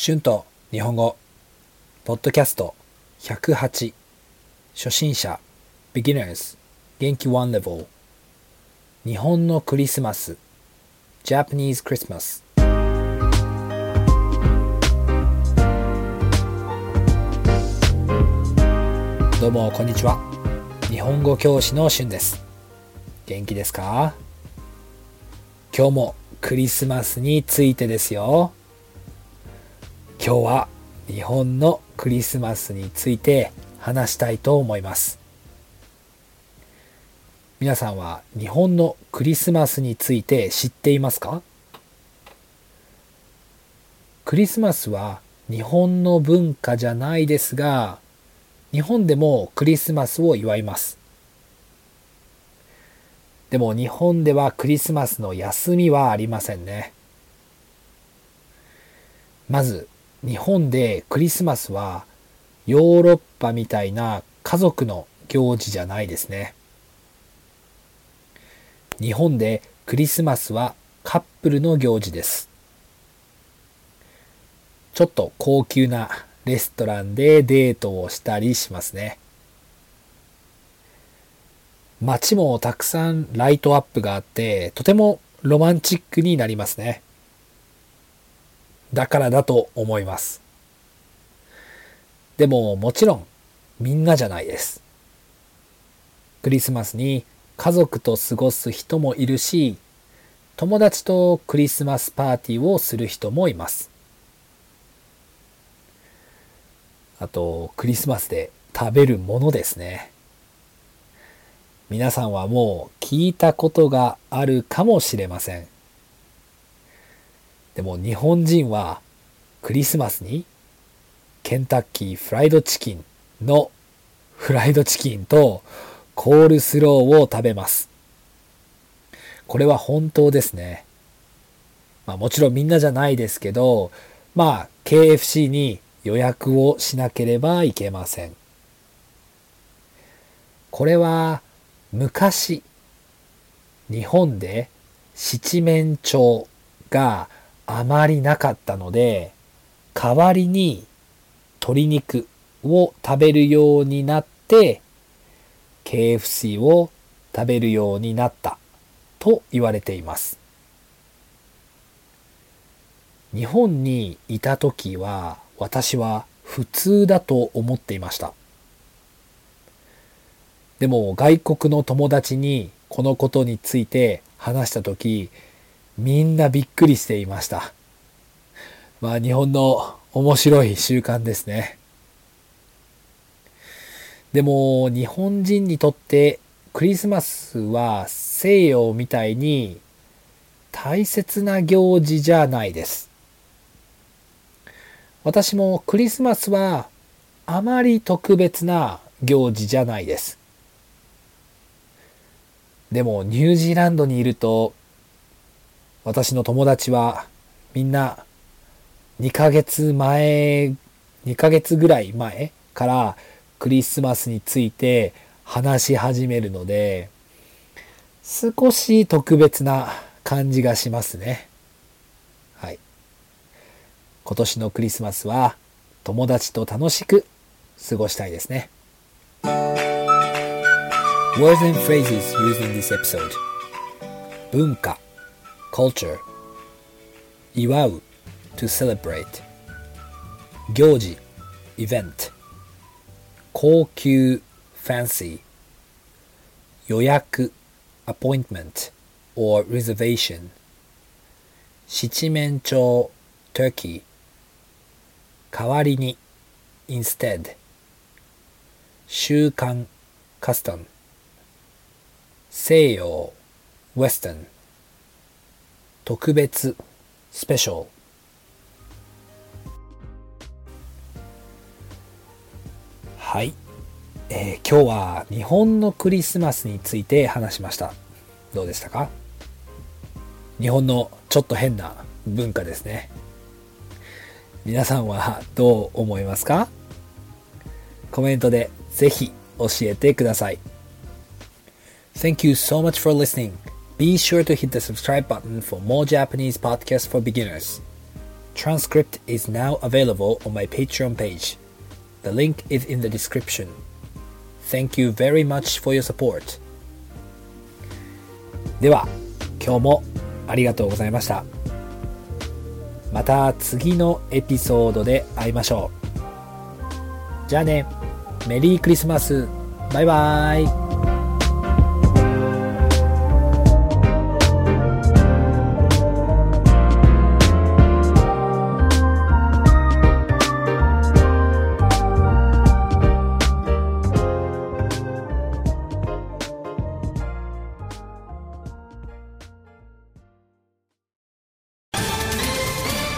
春と日本語。ポッドキャスト108初心者。beginners 元気 one level 日本のクリスマス。Japanese Christmas どうもこんにちは。日本語教師の春です。元気ですか？今日もクリスマスについてですよ。今日は日本のクリスマスについて話したいと思います。皆さんは日本のクリスマスについて知っていますか？クリスマスは日本の文化じゃないですが日本でもクリスマスを祝います。でも日本ではクリスマスの休みはありませんね。まず日本でクリスマスはヨーロッパみたいな家族の行事じゃないですね。日本でクリスマスはカップルの行事です。ちょっと高級なレストランでデートをしたりしますね。街もたくさんライトアップがあって、とてもロマンチックになりますね。だからだと思います。でももちろんみんなじゃないです。クリスマスに家族と過ごす人もいるし、友達とクリスマスパーティーをする人もいます。あと、クリスマスで食べるものですね。皆さんはもう聞いたことがあるかもしれません。でも日本人はクリスマスにケンタッキーフライドチキンのフライドチキンとコールスローを食べます。これは本当ですね。まあもちろんみんなじゃないですけど、まあ KFC に予約をしなければいけません。これは昔日本で七面鳥があまりなかったので、代わりに鶏肉を食べるようになって、KFC を食べるようになったと言われています。日本にいた時は私は普通だと思っていました。でも外国の友達にこのことについて話した時、みんなびっくりしていました。まあ日本の面白い習慣ですね。でも日本人にとってクリスマスは西洋みたいに大切な行事じゃないです。私もクリスマスはあまり特別な行事じゃないです。でもニュージーランドにいると私の友達はみんな2ヶ月前、2ヶ月ぐらい前からクリスマスについて話し始めるので、少し特別な感じがしますね。はい。今年のクリスマスは友達と楽しく過ごしたいですね。Words and phrases used in this episode 文化 culture 祝う to celebrate 行事 event 高級 fancy 予約 appointment or reservation 七面鳥 turkey 代わりに instead 習慣 custom 西洋 western 特別 special はい、えー、今日は日本のクリスマスについて話しました。どうでしたか？日本のちょっと変な文化ですね。皆さんはどう思いますか？コメントでぜひ教えてください。Thank you so much for listening. Be sure to hit the subscribe button for more Japanese podcasts for beginners. transcript is now available on my Patreon page. The link is in the description. Thank you very much for your support. では、今日もありがとうございました。また次のエピソードで会いましょう。じゃあね、メリークリスマス。バイバイ。